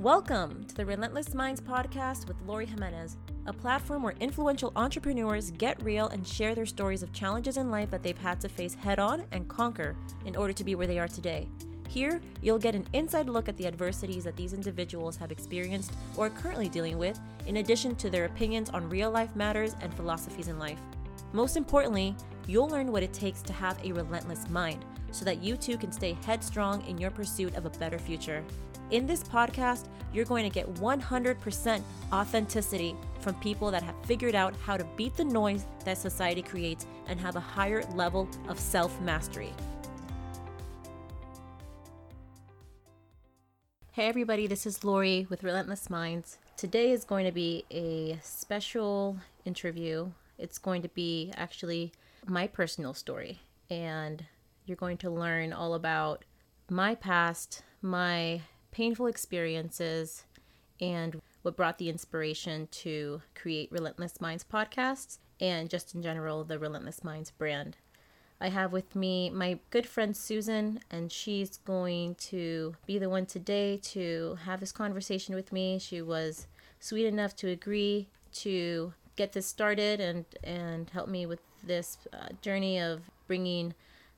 Welcome to the Relentless Minds podcast with Laurie Jimenez, a platform where influential entrepreneurs get real and share their stories of challenges in life that they've had to face head on and conquer in order to be where they are today. Here, you'll get an inside look at the adversities that these individuals have experienced or are currently dealing with, in addition to their opinions on real life matters and philosophies in life. Most importantly, you'll learn what it takes to have a relentless mind so that you too can stay headstrong in your pursuit of a better future. In this podcast, you're going to get 100% authenticity from people that have figured out how to beat the noise that society creates and have a higher level of self mastery. Hey, everybody, this is Laurie with Relentless Minds. Today is going to be a special interview. It's going to be actually my personal story, and you're going to learn all about my past, my painful experiences, and what brought the inspiration to create Relentless Minds podcasts and just in general the Relentless Minds brand. I have with me my good friend Susan, and she's going to be the one today to have this conversation with me. She was sweet enough to agree to get this started and and help me with this uh, journey of bringing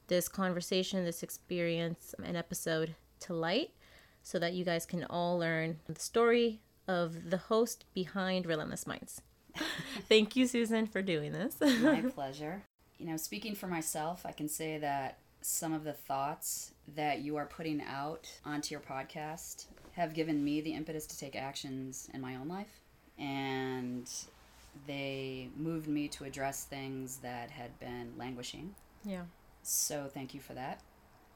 this conversation, this experience, an episode to light so that you guys can all learn the story of the host behind Relentless Minds. Thank you, Susan, for doing this. My pleasure. You know, speaking for myself, I can say that some of the thoughts that you are putting out onto your podcast have given me the impetus to take actions in my own life. And they moved me to address things that had been languishing. Yeah. So thank you for that.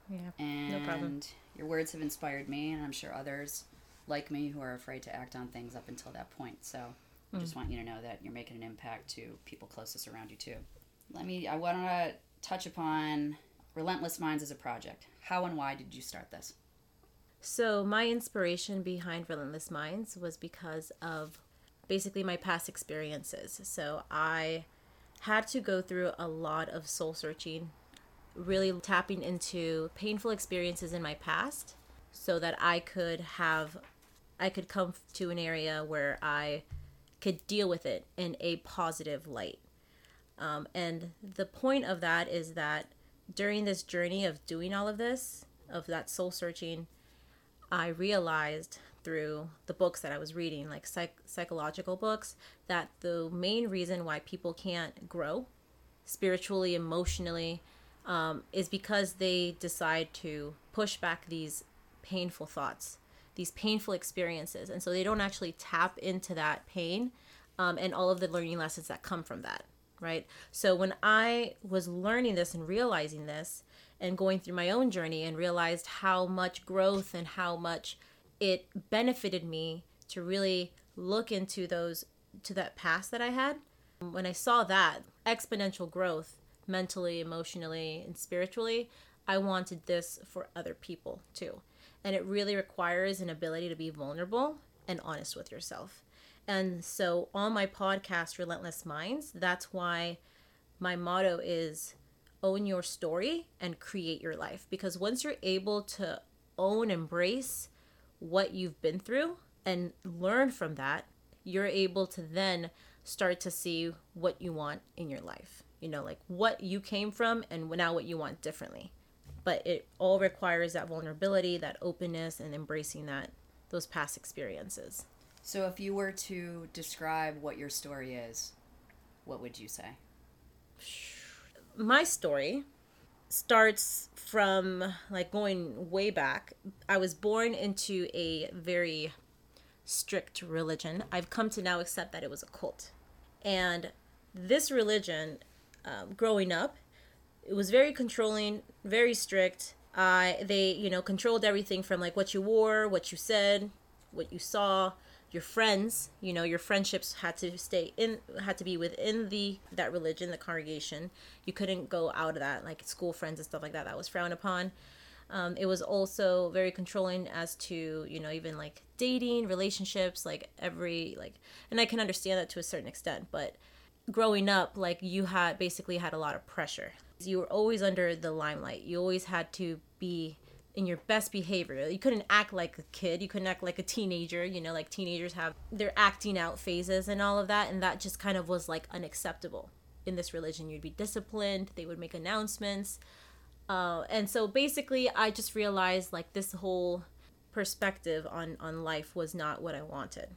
Yeah. And no problem. your words have inspired me, and I'm sure others like me who are afraid to act on things up until that point. So I just mm. want you to know that you're making an impact to people closest around you, too. Let me, I want to touch upon Relentless Minds as a project. How and why did you start this? So, my inspiration behind Relentless Minds was because of basically my past experiences. So, I had to go through a lot of soul searching, really tapping into painful experiences in my past so that I could have, I could come to an area where I could deal with it in a positive light. Um, and the point of that is that during this journey of doing all of this, of that soul searching, I realized through the books that I was reading, like psych- psychological books, that the main reason why people can't grow spiritually, emotionally, um, is because they decide to push back these painful thoughts, these painful experiences. And so they don't actually tap into that pain um, and all of the learning lessons that come from that, right? So when I was learning this and realizing this and going through my own journey and realized how much growth and how much it benefited me to really look into those, to that past that I had, when I saw that exponential growth mentally, emotionally, and spiritually, I wanted this for other people too. And it really requires an ability to be vulnerable and honest with yourself. And so on my podcast, Relentless Minds, that's why my motto is own your story and create your life. Because once you're able to own, embrace what you've been through and learn from that, you're able to then start to see what you want in your life. You know, like what you came from and now what you want differently. But it all requires that vulnerability, that openness, and embracing that those past experiences. So, if you were to describe what your story is, what would you say? My story starts from like going way back. I was born into a very strict religion. I've come to now accept that it was a cult. And this religion, um, growing up, it was very controlling, very strict. Uh, they, you know, controlled everything from like what you wore, what you said, what you saw, your friends. You know, your friendships had to stay in, had to be within the that religion, the congregation. You couldn't go out of that, like school friends and stuff like that. That was frowned upon. Um, it was also very controlling as to you know even like dating relationships like every like and i can understand that to a certain extent but growing up like you had basically had a lot of pressure you were always under the limelight you always had to be in your best behavior. You couldn't act like a kid. You couldn't act like a teenager. You know, like teenagers have their acting out phases and all of that. And that just kind of was like unacceptable in this religion. You'd be disciplined, they would make announcements. Uh, and so basically, I just realized like this whole perspective on, on life was not what I wanted.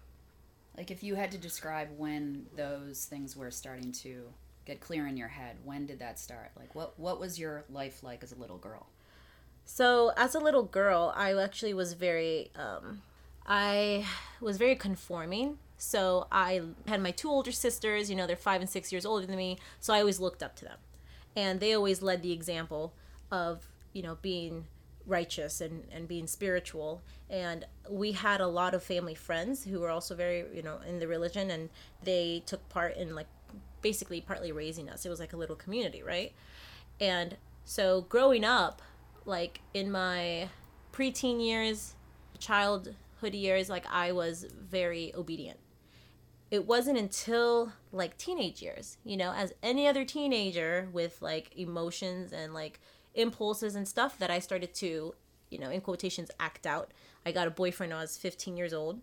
Like, if you had to describe when those things were starting to get clear in your head, when did that start? Like, what, what was your life like as a little girl? So as a little girl, I actually was very, um, I was very conforming. So I had my two older sisters. You know, they're five and six years older than me. So I always looked up to them, and they always led the example of you know being righteous and, and being spiritual. And we had a lot of family friends who were also very you know in the religion and they took part in like basically partly raising us. It was like a little community right? And so growing up like in my preteen years, childhood years, like I was very obedient. It wasn't until like teenage years, you know, as any other teenager with like emotions and like impulses and stuff that I started to, you know, in quotations, act out. I got a boyfriend when I was 15 years old.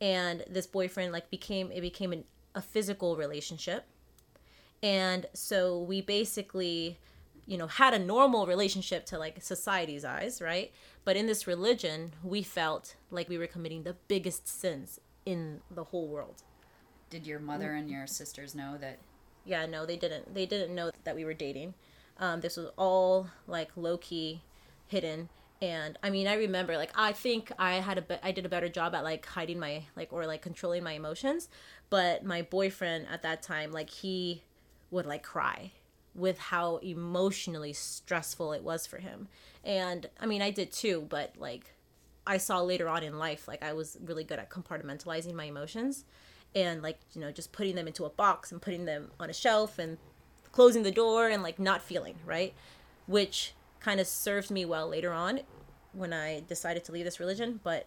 And this boyfriend like became it became an, a physical relationship. And so we basically you know had a normal relationship to like society's eyes right but in this religion we felt like we were committing the biggest sins in the whole world did your mother and your sisters know that yeah no they didn't they didn't know that we were dating um, this was all like low-key hidden and i mean i remember like i think i had a be- i did a better job at like hiding my like or like controlling my emotions but my boyfriend at that time like he would like cry with how emotionally stressful it was for him. And I mean, I did too, but like I saw later on in life, like I was really good at compartmentalizing my emotions and like, you know, just putting them into a box and putting them on a shelf and closing the door and like not feeling, right? Which kind of served me well later on when I decided to leave this religion, but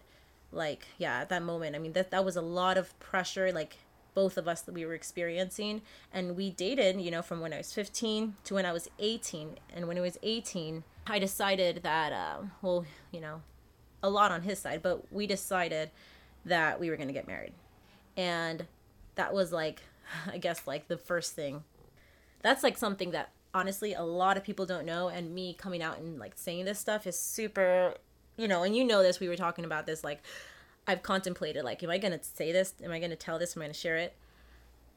like yeah, at that moment, I mean that that was a lot of pressure like both of us that we were experiencing. And we dated, you know, from when I was 15 to when I was 18. And when I was 18, I decided that, uh, well, you know, a lot on his side, but we decided that we were going to get married. And that was like, I guess, like the first thing. That's like something that honestly a lot of people don't know. And me coming out and like saying this stuff is super, you know, and you know this, we were talking about this like, I've contemplated like, am I gonna say this? Am I gonna tell this? Am I gonna share it?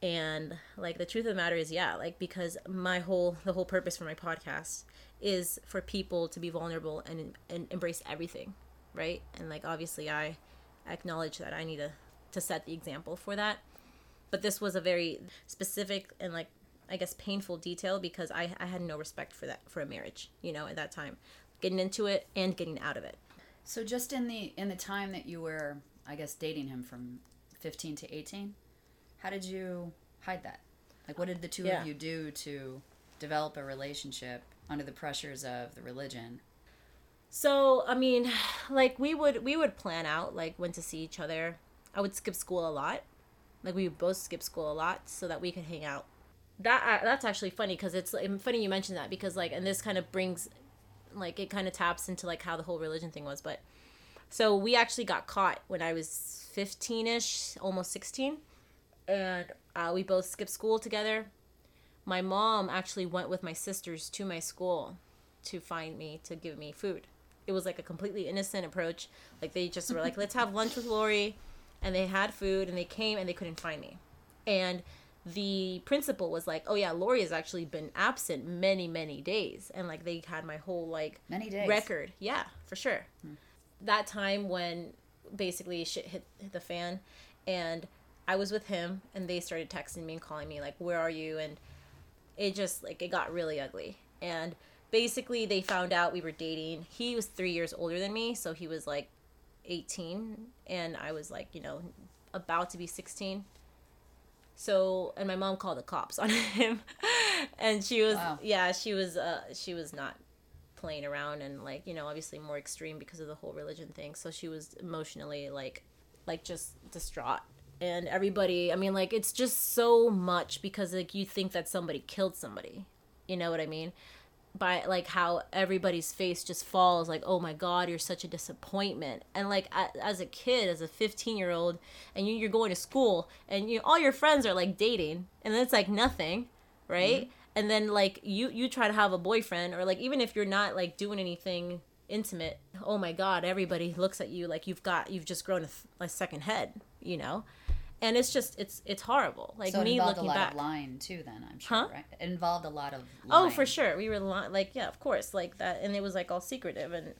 And like the truth of the matter is, yeah, like because my whole the whole purpose for my podcast is for people to be vulnerable and and embrace everything, right? And like obviously, I acknowledge that I need to to set the example for that. But this was a very specific and like I guess painful detail because I I had no respect for that for a marriage, you know, at that time, getting into it and getting out of it. So just in the in the time that you were, I guess, dating him from 15 to 18, how did you hide that? Like, what did the two yeah. of you do to develop a relationship under the pressures of the religion? So, I mean, like we would we would plan out like when to see each other. I would skip school a lot. Like we would both skip school a lot so that we could hang out. That uh, that's actually funny because it's funny you mentioned that because like and this kind of brings like it kind of taps into like how the whole religion thing was but so we actually got caught when i was 15ish almost 16 and uh, we both skipped school together. My mom actually went with my sisters to my school to find me to give me food. It was like a completely innocent approach. Like they just were like let's have lunch with Laurie and they had food and they came and they couldn't find me. And the principal was like, "Oh yeah, Laurie has actually been absent many many days," and like they had my whole like many days record. Yeah, for sure. Hmm. That time when basically shit hit, hit the fan, and I was with him, and they started texting me and calling me like, "Where are you?" and it just like it got really ugly, and basically they found out we were dating. He was three years older than me, so he was like 18, and I was like you know about to be 16 so and my mom called the cops on him, and she was wow. yeah she was uh she was not playing around and like you know obviously more extreme because of the whole religion thing. So she was emotionally like like just distraught and everybody i mean like it's just so much because like you think that somebody killed somebody you know what i mean by like how everybody's face just falls like oh my god you're such a disappointment. And like as a kid as a 15 year old and you, you're going to school and you all your friends are like dating and then it's like nothing right? Mm-hmm. and then like you you try to have a boyfriend or like even if you're not like doing anything intimate oh my god everybody looks at you like you've got you've just grown a, a second head you know and it's just it's it's horrible. Like so it me involved looking a lot back. of lying too. Then I'm sure, Huh? right? It involved a lot of. Oh, for sure. We were li- like, yeah, of course, like that, and it was like all secretive, and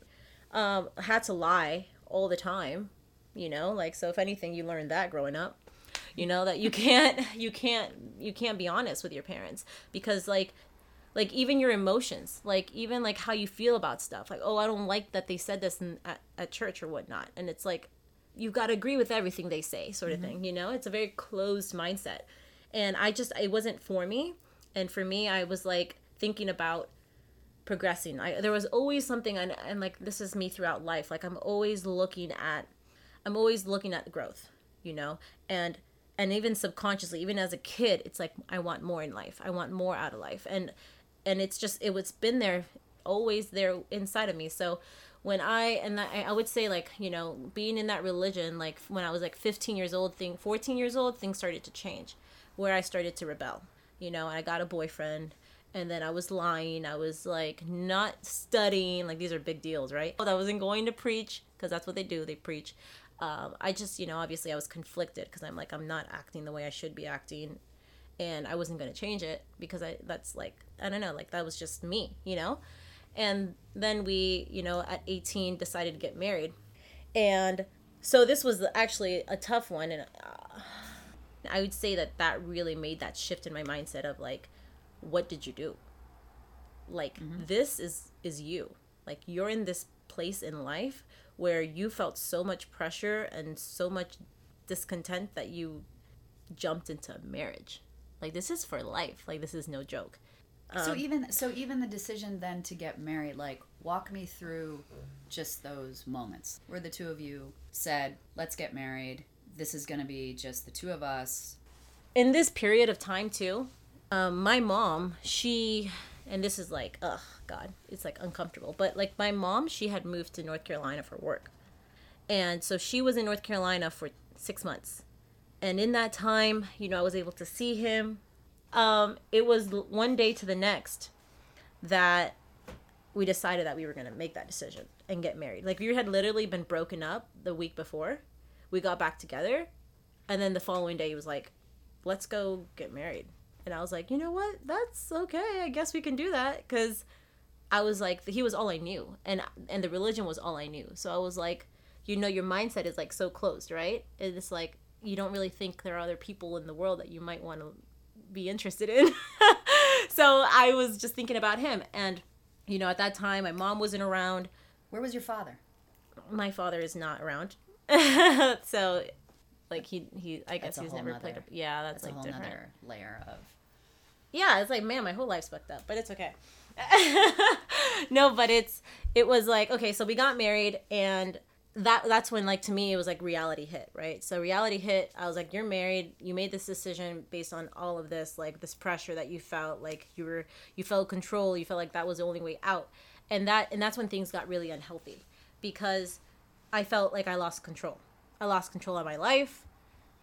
um, had to lie all the time. You know, like so. If anything, you learned that growing up. You know that you can't, you can't, you can't be honest with your parents because like, like even your emotions, like even like how you feel about stuff. Like, oh, I don't like that they said this in, at, at church or whatnot, and it's like, you've got to agree with everything they say, sort of Mm-hmm. thing. You know, it's a very closed mindset, and I just it wasn't for me. And for me, I was like thinking about progressing. I there was always something, and, and like this is me throughout life. Like I'm always looking at, I'm always looking at growth. You know, and and even subconsciously, even as a kid, it's like I want more in life. I want more out of life, and and it's just it was been there, always there inside of me. So when I and I, I would say like you know being in that religion like when I was like 15 years old thing 14 years old things started to change where I started to rebel. You know I got a boyfriend and then I was lying I was like not studying like these are big deals right? I wasn't going to preach because that's what they do they preach. Um, I just you know obviously I was conflicted because I'm like I'm not acting the way I should be acting and I wasn't going to change it because I that's like I don't know like that was just me you know and then we you know at 18 decided to get married. And so this was actually a tough one. And uh, i would say that that really made that shift in my mindset of like what did you do? Like this is is you. Like you're in this place in life where you felt so much pressure and so much discontent that you jumped into marriage. Like this is for life. Like this is no joke so even so even the decision then to get married, like walk me through just those moments where the two of you said, "Let's get married. This is going to be just the two of us." in this period of time too um, my mom she and this is like ugh god it's like uncomfortable but like my mom she had moved to north carolina for work and so she was in north carolina for six months and in that time you know i was able to see him um, it was one day to the next that we decided that we were going to make that decision and get married. Like we had literally been broken up the week before. We got back together and then the following day he was like let's go get married. And i was like you know what? That's okay. I guess we can do that. Because i was like he was all i knew and and the religion was all i knew. So i was like you know your mindset is like so closed right? It's like you don't really think there are other people in the world that you might want to be interested in. So i was just thinking about him. And you know at that time my mom wasn't around. Where was your father? my father is not around. So like he he i guess he's never played a, yeah that's, That's like a whole different. layer of. yeah it's like man my whole life's fucked up but it's okay. No but it's it was like okay so we got married and that that's when like to me it was like reality hit right so reality hit i was like you're married you made this decision based on all of this like this pressure that you felt like you were you felt control you felt like that was the only way out and that and that's when things got really unhealthy because i felt like i lost control i lost control of my life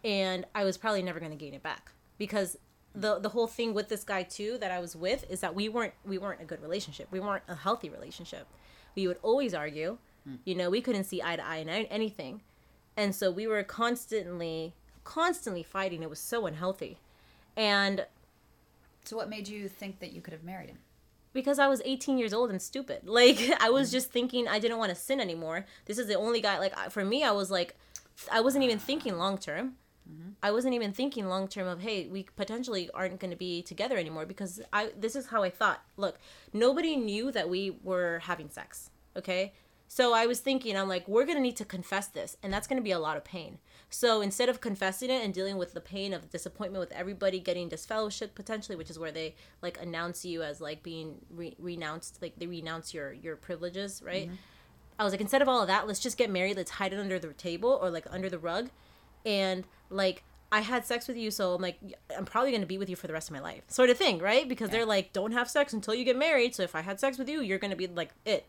and I was probably never going to gain it back because the the whole thing with this guy too that I was with is that we weren't we weren't a good relationship. We weren't a healthy relationship. We would always argue. Mm. You know, we couldn't see eye to eye in anything. And so we were constantly constantly fighting. It was so unhealthy. And So what made you think that you could have married him? because I was 18 years old and stupid. Like I was mm. just thinking I didn't want to sin anymore. This is the only guy like for me I was like I wasn't even thinking long term. Mm-hmm. I wasn't even thinking long term of hey, we potentially aren't going to be together anymore because I this is how I thought. Look, nobody knew that we were having sex, okay? So I was thinking I'm like we're going to need to confess this and that's going to be a lot of pain. So instead of confessing it and dealing with the pain of disappointment with everybody getting disfellowship potentially, which is where they like announce you as like being re- renounced, like they renounce your your privileges, right? Mm-hmm. I was like, instead of all of that, let's just get married. Let's hide it under the table or like under the rug, and like I had sex with you, so I'm like, I'm probably gonna be with you for the rest of my life, sort of thing, right? Because they're like, don't have sex until you get married. So if I had sex with you, you're gonna be like it.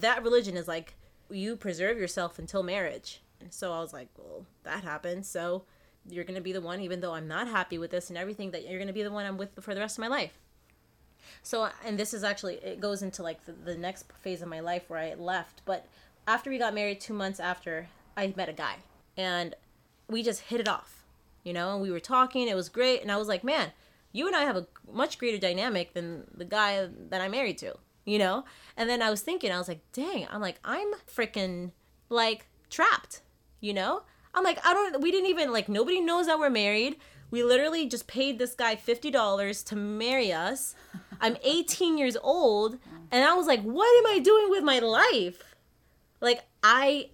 That religion is like, you preserve yourself until marriage. And so I was like, well, that happened. So you're gonna be the one, even though I'm not happy with this and everything, that you're gonna be the one I'm with for the rest of my life. So, and this is actually, it goes into like the, the next phase of my life where I left. But after we got married, two months after, I met a guy and we just hit it off, you know, and we were talking. It was great. And I was like, man, you and I have a much greater dynamic than the guy that I'm married to, you know? And then I was thinking, I was like, dang, I'm like, I'm freaking like trapped, you know? I'm like, I don't, we didn't even, like, nobody knows that we're married. We literally just paid this guy $50 to marry us. I'm 18 years old. And I was like, what am I doing with my life? Like, I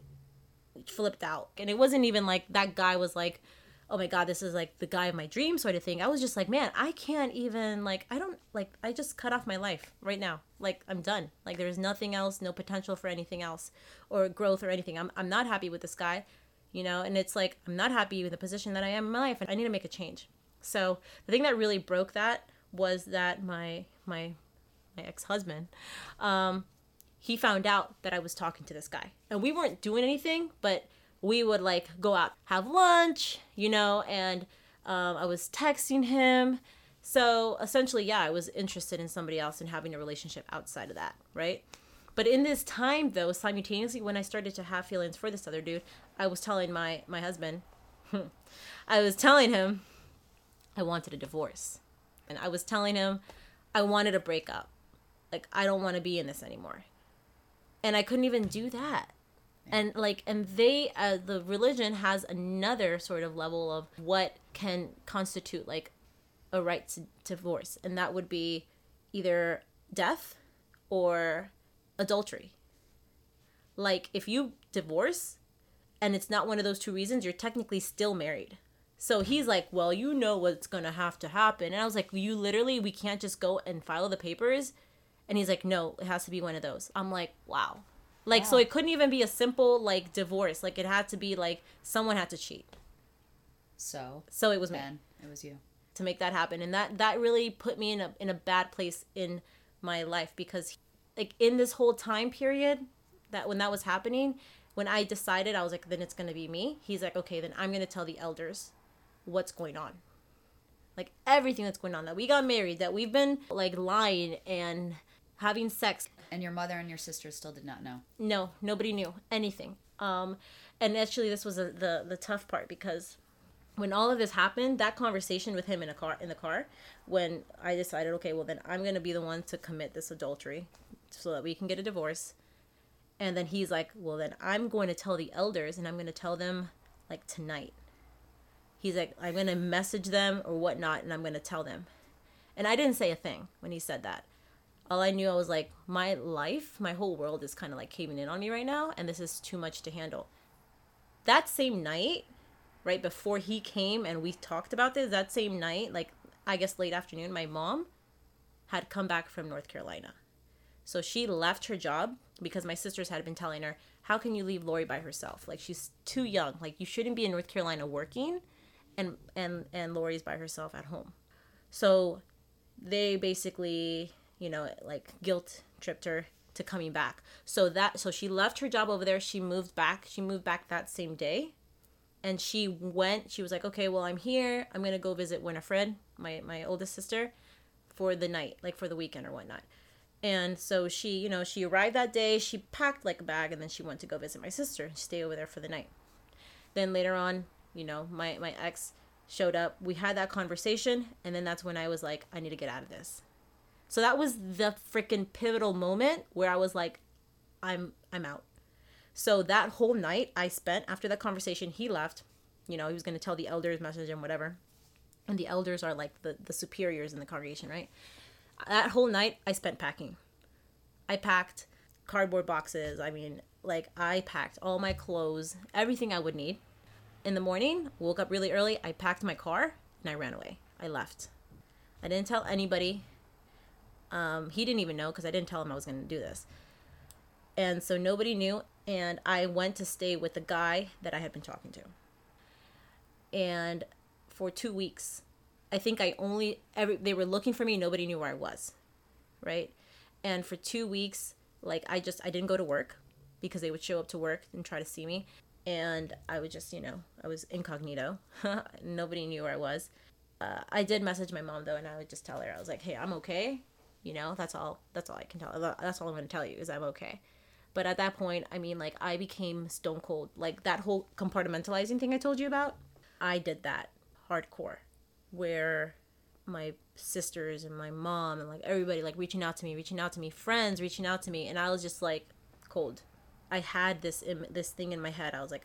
flipped out. And it wasn't even like that guy was like, oh my God, this is like the guy of my dream sort of thing. I was just like, man, I can't even, like, I don't, like, I just cut off my life right now. Like, I'm done. Like, there's nothing else, no potential for anything else or growth or anything. I'm, I'm not happy with this guy you know and it's like i'm not happy with the position that i am in my life and i need to make a change so the thing that really broke that was that my my my ex-husband um he found out that i was talking to this guy and we weren't doing anything but we would like go out have lunch you know and um, i was texting him so essentially yeah i was interested in somebody else and having a relationship outside of that right but in this time though simultaneously when i started to have feelings for this other dude I was telling my my husband, I was telling him I wanted a divorce. And I was telling him I wanted a breakup. Like I don't want to be in this anymore. And I couldn't even do that. And like and they uh, the religion has another sort of level of what can constitute like a right to divorce and that would be either death or adultery. Like if you divorce, and it's not one of those two reasons, you're technically still married. So he's like, Well, you know what's gonna have to happen. And I was like, You literally, we can't just go and file the papers. And he's like, No, it has to be one of those. I'm like, Wow. Like, wow. so it couldn't even be a simple, like, divorce. Like, it had to be, like, someone had to cheat. So? So it was me. It was you. To make that happen. And that, that really put me in a, in a bad place in my life because, like, in this whole time period, that when that was happening, when I decided, I was like, then it's going to be me. He's like, okay, then I'm going to tell the elders what's going on. Like everything that's going on, that we got married, that we've been like lying and having sex. And your mother and your sister still did not know? No, nobody knew anything. Um, and actually, this was a, the, the tough part because when all of this happened, that conversation with him in a car in the car, when I decided, okay, well then I'm gonna be the one to commit this adultery, so that we can get a divorce. And then he's like, Well, then I'm going to tell the elders and I'm going to tell them like tonight. He's like, I'm going to message them or whatnot and I'm going to tell them. And I didn't say a thing when he said that. All I knew, I was like, my life, my whole world is kind of like caving in on me right now, and this is too much to handle. That same night, right before he came and we talked about this, that same night, like I guess late afternoon, my mom had come back from North Carolina. So she left her job because my sisters had been telling her, "How can you leave Laurie by herself? Like she's too young. Like you shouldn't be in North Carolina working, and and and Laurie's by herself at home." So they basically, you know, like guilt tripped her to coming back. So that so she left her job over there. She moved back. She moved back that same day. And she went, she was like, okay, well, I'm here. I'm going to go visit Winifred, my, my oldest sister, for the night, like for the weekend or whatnot. And so she, you know, she arrived that day, she packed like a bag, and then she went to go visit my sister and stay over there for the night. Then later on, you know, my, my ex showed up. We had that conversation, and then that's when I was like, I need to get out of this. So that was the freaking pivotal moment where I was like, I'm I'm out. So that whole night I spent after that conversation, he left. You know, he was gonna tell the elders, message and whatever. And the elders are like the, the superiors in the congregation, right? that whole night I spent packing. I packed cardboard boxes. I mean, like I packed all my clothes, everything I would need. In the morning, woke up really early, I packed my car and I ran away. I left. I didn't tell anybody. Um, he didn't even know because I didn't tell him I was going to do this. And so nobody knew. And I went to stay with the guy that I had been talking to. And for two weeks. I think I only every they were looking for me. Nobody knew where I was, right? And for two weeks, like I just I didn't go to work because they would show up to work and try to see me, and I would just you know I was incognito. Nobody knew where I was. Uh, I did message my mom though, and I would just tell her I was like, "Hey, I'm okay." You know, that's all. That's all I can tell. That's all I'm gonna tell you is I'm okay. But at that point, I mean, like I became stone cold. Like that whole compartmentalizing thing I told you about, I did that hardcore, where my sisters and my mom and like everybody like reaching out to me, reaching out to me, friends reaching out to me, and I was just like cold. I had this Im- this thing in my head. I was like,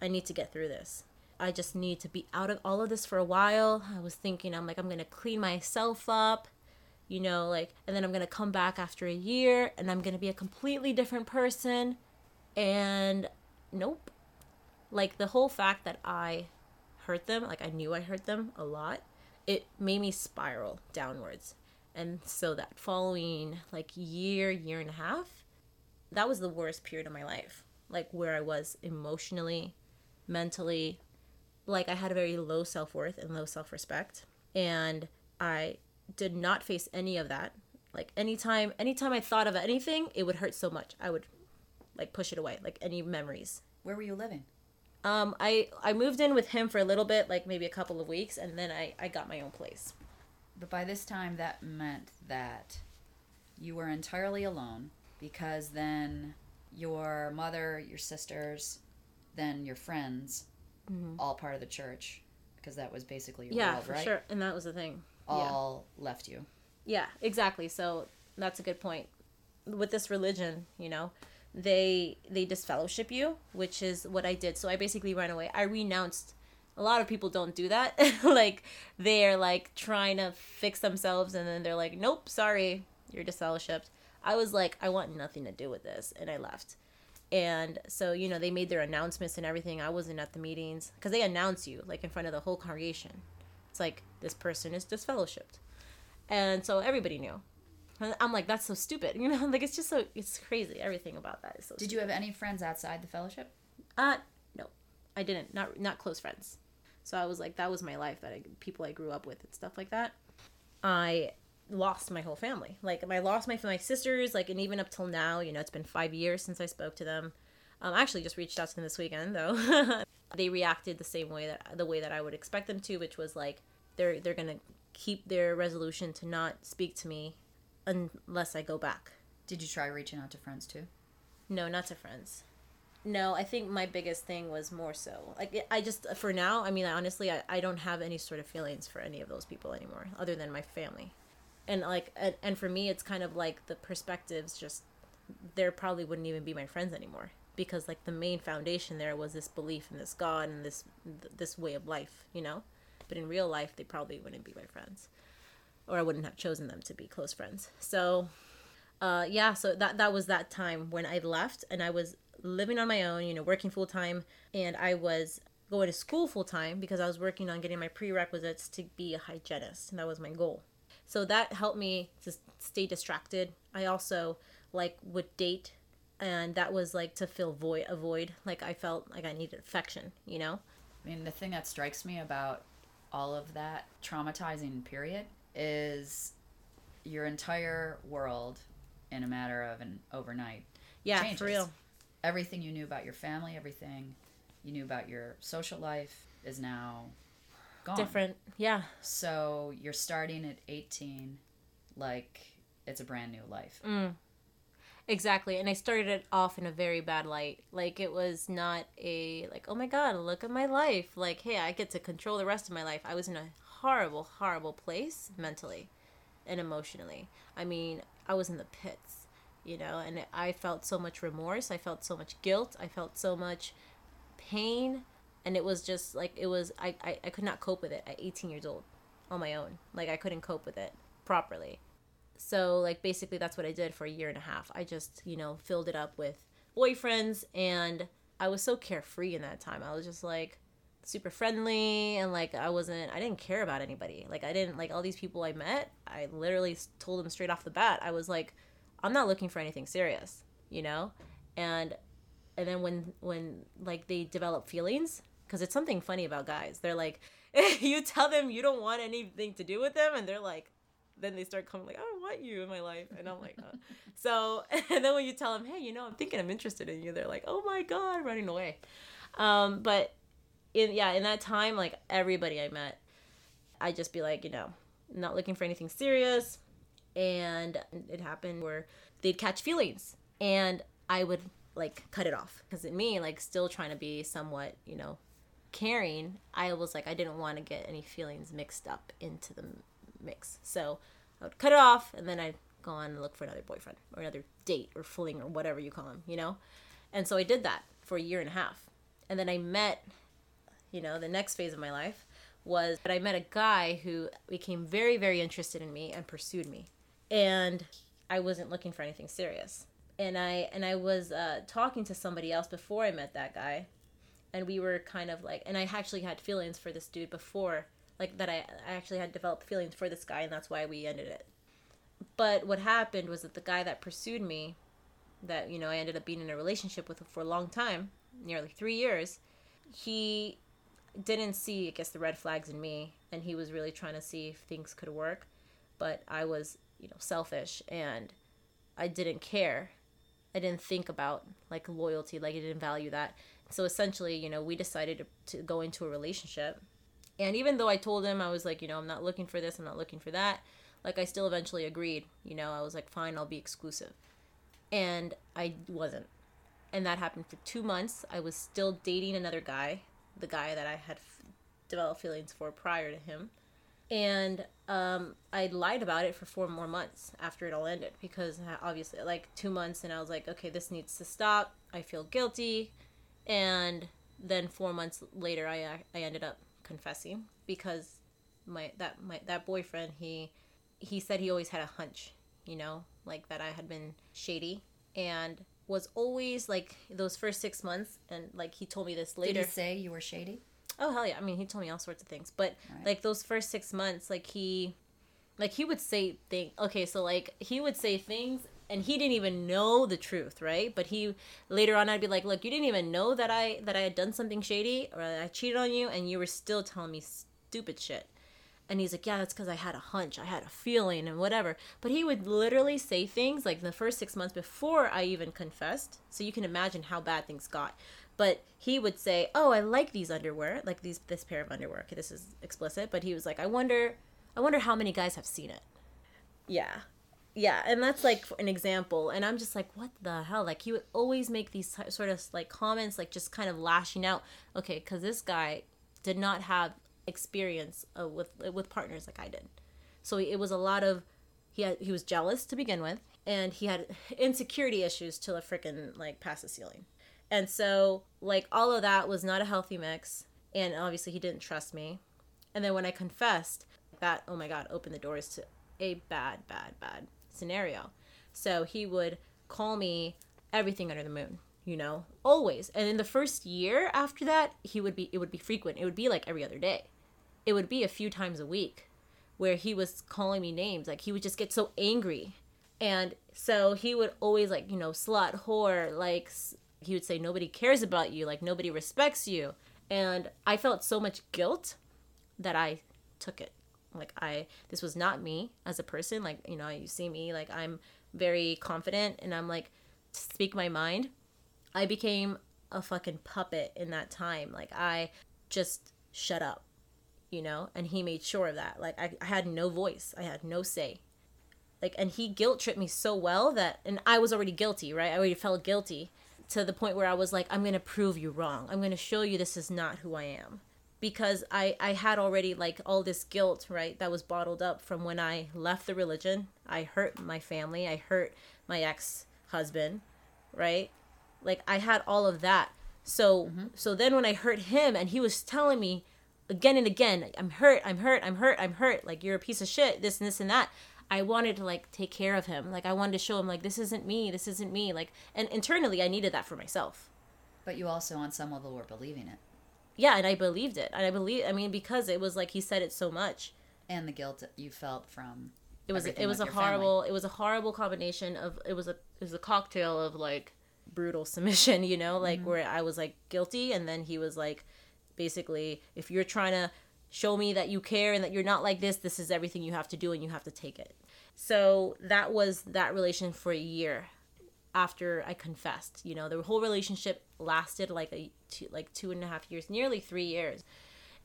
I need to get through this. I just need to be out of all of this for a while. I was thinking, I'm like, I'm gonna clean myself up, you know, like, and then I'm gonna come back after a year and I'm gonna be a completely different person. And nope. Like, the whole fact that I hurt them, like, I knew I hurt them a lot, it made me spiral downwards. And so that following, like, year, year and a half, that was the worst period of my life. Like, where I was emotionally, mentally, like I had a very low self worth and low self respect. And I did not face any of that. Like anytime anytime I thought of anything, it would hurt so much. I would like push it away, like any memories. Where were you living? Um, I I moved in with him for a little bit, like maybe a couple of weeks, and then I I got my own place. But by this time, that meant that you were entirely alone because then your mother, your sisters, then your friends, mm-hmm. all part of the church, because that was basically your yeah, world, for right? sure. And that was the thing. All yeah. left you. Yeah, exactly. So that's a good point. With this religion, you know, they they disfellowship you, which is what I did. So I basically ran away. I renounced. A lot of people don't do that. like they're like trying to fix themselves, and then they're like, "Nope, sorry, you're disfellowshipped." I was like, I want nothing to do with this, and I left. And so, you know, they made their announcements and everything. I wasn't at the meetings because they announce you like in front of the whole congregation. It's like this person is disfellowshipped, and so everybody knew. And I'm like, that's so stupid, you know. Like it's just so it's crazy. Everything about that is so. Did stupid. you have any friends outside the fellowship? Uh, no, I didn't. Not not close friends. So I was like, that was my life. That I, people I grew up with and stuff like that. I lost my whole family. Like I lost my my sisters. Like and even up till now, you know, it's been five years since I spoke to them. Um, I actually just reached out to them this weekend though. they reacted the same way that the way that I would expect them to, which was like they're they're gonna keep their resolution to not speak to me unless I go back. Did you try reaching out to friends too? No, not to friends. No, I think my biggest thing was more so like I just for now. I mean, honestly, I, I don't have any sort of feelings for any of those people anymore, other than my family and like and, and for me it's kind of like the perspectives just there probably wouldn't even be my friends anymore because like the main foundation there was this belief in this god and this this way of life you know but in real life they probably wouldn't be my friends. Or i wouldn't have chosen them to be close friends. So uh yeah so that that was that time when i left and i was living on my own you know working full time and i was going to school full time because i was working on getting my prerequisites to be a hygienist. And that was my goal. So that helped me to stay distracted. I also like would date. And that was like to fill void a void. Like I felt like I needed affection, you know? I mean, the thing that strikes me about all of that traumatizing period is your entire world in a matter of an overnight yeah changes. for real everything you knew about your family everything you knew about your social life is now gone. Different, yeah. So you're starting at 18, like it's a brand new life. Mm. Exactly. And I started it off in a very bad light. Like it was not a like, oh my god, look at my life. Like, hey, I get to control the rest of my life. I was in a horrible, horrible place mentally and emotionally. I mean, I was in the pits, you know, and I felt so much remorse. I felt so much guilt. I felt so much pain and it was just like it was I, I, I could not cope with it at 18 years old on my own like i couldn't cope with it properly so like basically that's what i did for a year and a half. I just you know filled it up with boyfriends and i was so carefree in that time. I was just like super friendly and like i wasn't i didn't care about anybody. Like i didn't like all these people i met i literally told them straight off the bat. I was like i'm not looking for anything serious you know? And and then when when like they develop feelings because it's something funny about guys. They're like, you tell them you don't want anything to do with them, and they're like, then they start coming like, I don't want you in my life, and I'm like, uh. so and then when you tell them, hey, you know, I'm thinking I'm interested in you, they're like, oh my god, running away. Um, but in yeah, in that time, like everybody I met, I'd just be like, you know, not looking for anything serious, and it happened where they'd catch feelings, and I would like cut it off because me, like still trying to be somewhat, you know, caring, I was like, I didn't want to get any feelings mixed up into the mix. So I would cut it off and then I'd go on and look for another boyfriend or another date or fling or whatever you call him, you know? And so I did that for a year and a half. And then I met, you know, the next phase of my life was that I met a guy who became very, very interested in me and pursued me. And I wasn't looking for anything serious. And I and I was uh, talking to somebody else before I met that guy, and we were kind of like, and I actually had feelings for this dude before like that I, I actually had developed feelings for this guy and that's why we ended it. But what happened was that the guy that pursued me that you know i ended up being in a relationship with for a long time nearly three years he didn't see i guess the red flags in me and he was really trying to see if things could work. But i was you know selfish and i didn't care. I didn't think about like loyalty like i didn't value that. So essentially you know we decided to, to go into a relationship and even though I told him I was like, you know, I'm not looking for this, I'm not looking for that, like I still eventually agreed. You know, I was like, fine, I'll be exclusive. And I wasn't. And that happened for two months. I was still dating another guy, the guy that I had f- developed feelings for prior to him. And um, I lied about it for four more months after it all ended because obviously, like two months, and I was like, okay, this needs to stop. I feel guilty. And then four months later, I, I ended up confessing because my that my that boyfriend he he said he always had a hunch, you know, like that I had been shady and was always like those first six months and like he told me this later. Did he say you were shady? Oh hell yeah! I mean, he told me all sorts of things, but right. like those first six months, like he, like he would say things. Okay, so like he would say things and he didn't even know the truth, right? But he later on I'd be like, "Look, you didn't even know that I that I had done something shady or I cheated on you and you were still telling me stupid shit." And he's like, "Yeah, that's cuz I had a hunch, I had a feeling and whatever." But he would literally say things like the first 6 months before I even confessed. So you can imagine how bad things got. But he would say, "Oh, I like these underwear, like these this pair of underwear." Okay, this is explicit, but he was like, "I wonder I wonder how many guys have seen it." Yeah yeah and that's like an example and i'm just like what the hell? Like he would always make these sort of like comments like just kind of lashing out okay because this guy did not have experience uh, with with partners like i did. So it was a lot of he had he was jealous to begin with and he had insecurity issues till a freaking like past the ceiling. And so like all of that was not a healthy mix and obviously he didn't trust me. And then when i confessed that oh my god opened the doors to a bad bad bad scenario. So he would call me everything under the moon, you know, always. And in the first year after that, he would be it would be frequent. It would be like every other day. It would be a few times a week where he was calling me names. Like he would just get so angry. And so he would always like, you know, slut, whore, like he would say nobody cares about you, like nobody respects you. And I felt so much guilt that I took it like i this was not me as a person. Like you know you see me like i'm very confident and i'm like speak my mind. I became a fucking puppet in that time. Like i just shut up you know? And he made sure of that. Like I, I had no voice. I had no say. Like and he guilt tripped me so well that and i was already guilty right? I already felt guilty to the point where i was like i'm gonna prove you wrong. I'm gonna show you this is not who i am because I I had already like all this guilt, right, that was bottled up from when I left the religion. I hurt my family, I hurt my ex-husband, right? Like I had all of that. So mm-hmm. so then when I hurt him and he was telling me again and again, I'm hurt, I'm hurt, I'm hurt, I'm hurt, like you're a piece of shit, this and this and that. I wanted to like take care of him. Like I wanted to show him like this isn't me, this isn't me. Like and internally I needed that for myself. But you also on some level were believing it yeah and i believed it and i believe i mean because it was like he said it so much and the guilt you felt from it was it was a horrible family. it was a horrible combination of it was a it was a cocktail of like brutal submission you know like mm-hmm. where i was like guilty and then he was like basically if you're trying to show me that you care and that you're not like this this is everything you have to do and you have to take it so that was that relation for a year after i confessed you know the whole relationship lasted like a two, like two and a half years nearly three years.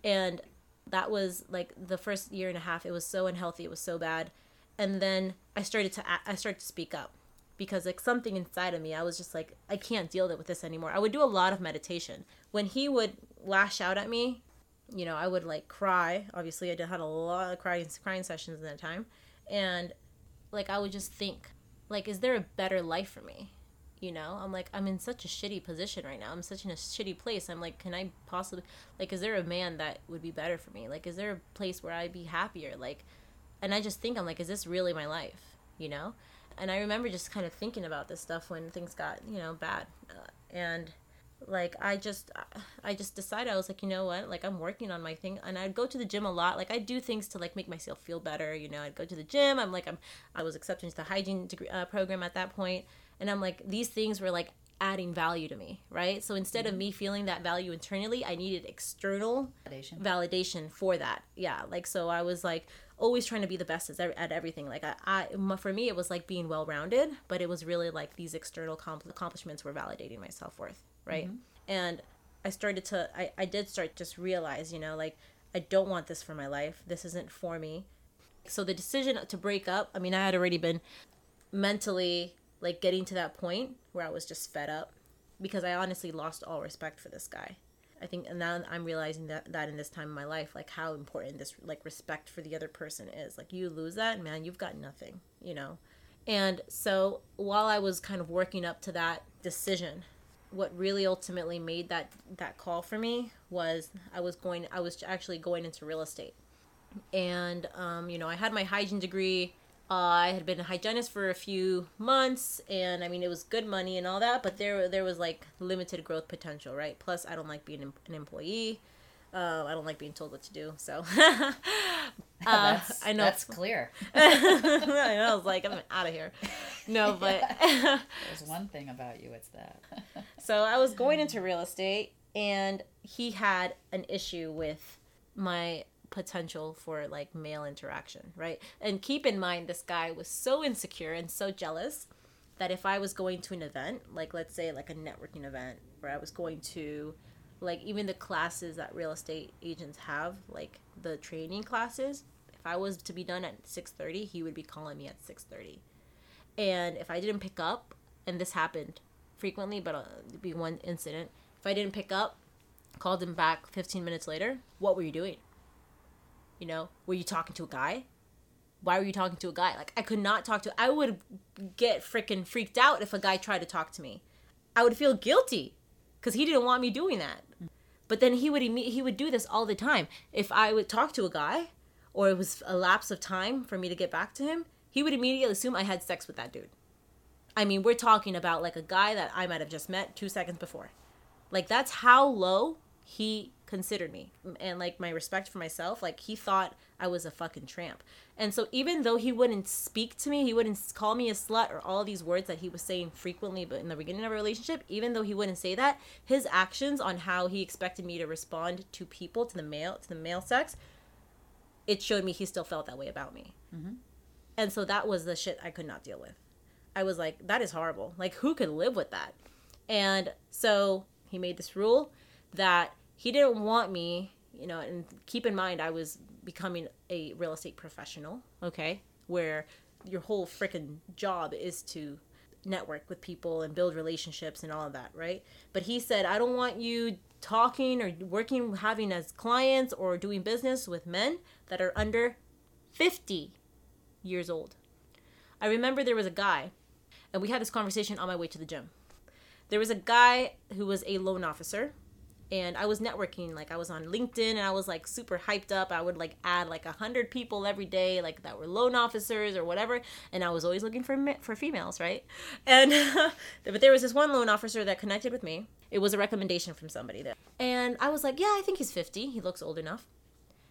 And that was like the first year and a half it was so unhealthy it was so bad. And then i started to i started to speak up because like something inside of me i was just like i can't deal with this anymore. I would do a lot of meditation. When he would lash out at me you know i would like cry. Obviously i had a lot of crying crying sessions in that time. And like i would just think like is there a better life for me? You know i'm like i'm in such a shitty position right now. I'm such in a shitty place. I'm like can i possibly like is there a man that would be better for me? Like is there a place where i'd be happier? Like and i just think i'm like is this really my life? You know? And i remember just kind of thinking about this stuff when things got you know bad. Uh, and like i just i just decided i was like you know what? Like i'm working on my thing. And i'd go to the gym a lot. Like i do things to like make myself feel better you know? I'd go to the gym. I'm like i'm i was accepted into the hygiene degree, uh, program at that point. And i'm like these things were like adding value to me right? So instead mm-hmm. of me feeling that value internally i needed external validation. validation for that. Yeah like so i was like always trying to be the best at everything. Like I, I for me it was like being well rounded but it was really like these external accomplishments were validating my self-worth right mm-hmm. and i started to I, I did start just realize you know like i don't want this for my life this isn't for me so the decision to break up i mean i had already been mentally like getting to that point where I was just fed up because I honestly lost all respect for this guy. I think and now I'm realizing that that in this time of my life, like how important this like respect for the other person is. Like you lose that, man, you've got nothing, you know. And so while I was kind of working up to that decision, what really ultimately made that that call for me was I was going I was actually going into real estate. And um, you know, I had my hygiene degree uh, I had been a hygienist for a few months, and I mean it was good money and all that, but there there was like limited growth potential, right? Plus, I don't like being an employee. Uh, I don't like being told what to do, so uh, I know that's clear. I know. I was like, I'm out of here. No, but there's one thing about you. It's that. so I was going into real estate, and he had an issue with my potential for like male interaction, right? And keep in mind, this guy was so insecure and so jealous that if I was going to an event, like let's say like a networking event, where I was going to like even the classes that real estate agents have, like the training classes, if I was to be done at 6:30, he would be calling me at 6:30. And if I didn't pick up, and this happened frequently, but uh, it'd be one incident, if I didn't pick up, called him back 15 minutes later, what were you doing? You know, were you talking to a guy? Why were you talking to a guy? Like I could not talk to I would get freaking freaked out if a guy tried to talk to me. I would feel guilty cuz he didn't want me doing that. But then he would he would do this all the time. If I would talk to a guy or it was a lapse of time for me to get back to him, he would immediately assume I had sex with that dude. I mean, we're talking about like a guy that I might have just met 2 seconds before. Like that's how low he considered me and like my respect for myself like he thought i was a fucking tramp and so even though he wouldn't speak to me he wouldn't call me a slut or all these words that he was saying frequently but in the beginning of a relationship even though he wouldn't say that his actions on how he expected me to respond to people to the male to the male sex it showed me he still felt that way about me. Mm-hmm. and so that was the shit i could not deal with. I was like that is horrible. Like who could live with that? And so he made this rule that he didn't want me, you know, and keep in mind I was becoming a real estate professional, okay, where your whole freaking job is to network with people and build relationships and all of that, right? But he said, I don't want you talking or working, having as clients or doing business with men that are under 50 years old. I remember there was a guy, and we had this conversation on my way to the gym. There was a guy who was a loan officer and I was networking like I was on LinkedIn and I was like super hyped up. I would like add like a hundred people every day like that were loan officers or whatever, and I was always looking for for females, right? And but there was this one loan officer that connected with me. It was a recommendation from somebody there, and I was like, yeah, I think he's fifty. He looks old enough.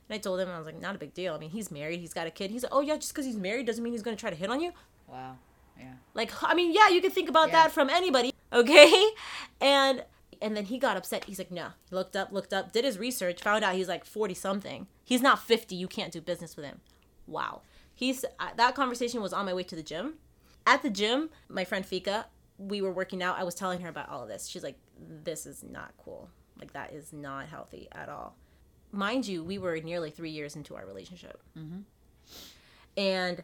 And I told him I was like, not a big deal. I mean, he's married. He's got a kid. He's like, oh yeah, just because he's married doesn't mean he's gonna try to hit on you. Wow. Yeah. Like I mean, yeah, you can think about yeah. that from anybody, okay? And And then he got upset. He's like, no. He looked up, looked up, did his research, found out he's like 40 something. He's not 50. You can't do business with him. Wow. He's uh, that conversation was on my way to the gym. At the gym, my friend Fika, we were working out. I was telling her about all of this. She's like, this is not cool. Like, that is not healthy at all. Mind you, we were nearly three years into our relationship. Mm-hmm. And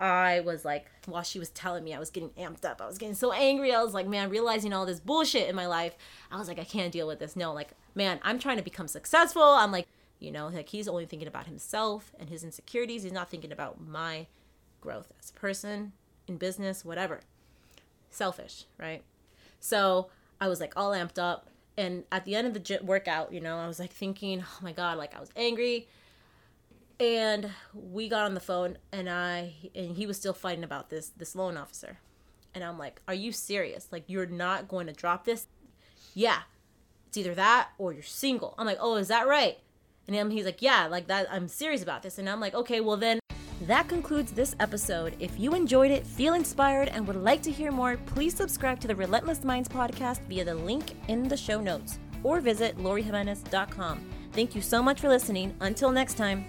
I was like, while she was telling me, I was getting amped up. I was getting so angry. I was like, man, realizing all this bullshit in my life. I was like, I can't deal with this. No, like, man, I'm trying to become successful. I'm like, you know, like he's only thinking about himself and his insecurities. He's not thinking about my growth as a person, in business, whatever. Selfish, right? So I was like all amped up. And at the end of the workout, you know, I was like thinking, oh my God, like I was angry and we got on the phone and i and he was still fighting about this this loan officer and i'm like are you serious like you're not going to drop this yeah it's either that or you're single i'm like oh is that right and he's like yeah like that i'm serious about this and i'm like okay well then that concludes this episode. If you enjoyed it, feel inspired, and would like to hear more, please subscribe to the Relentless Minds podcast via the link in the show notes or visit lorijimenez.com. Thank you so much for listening. Until next time.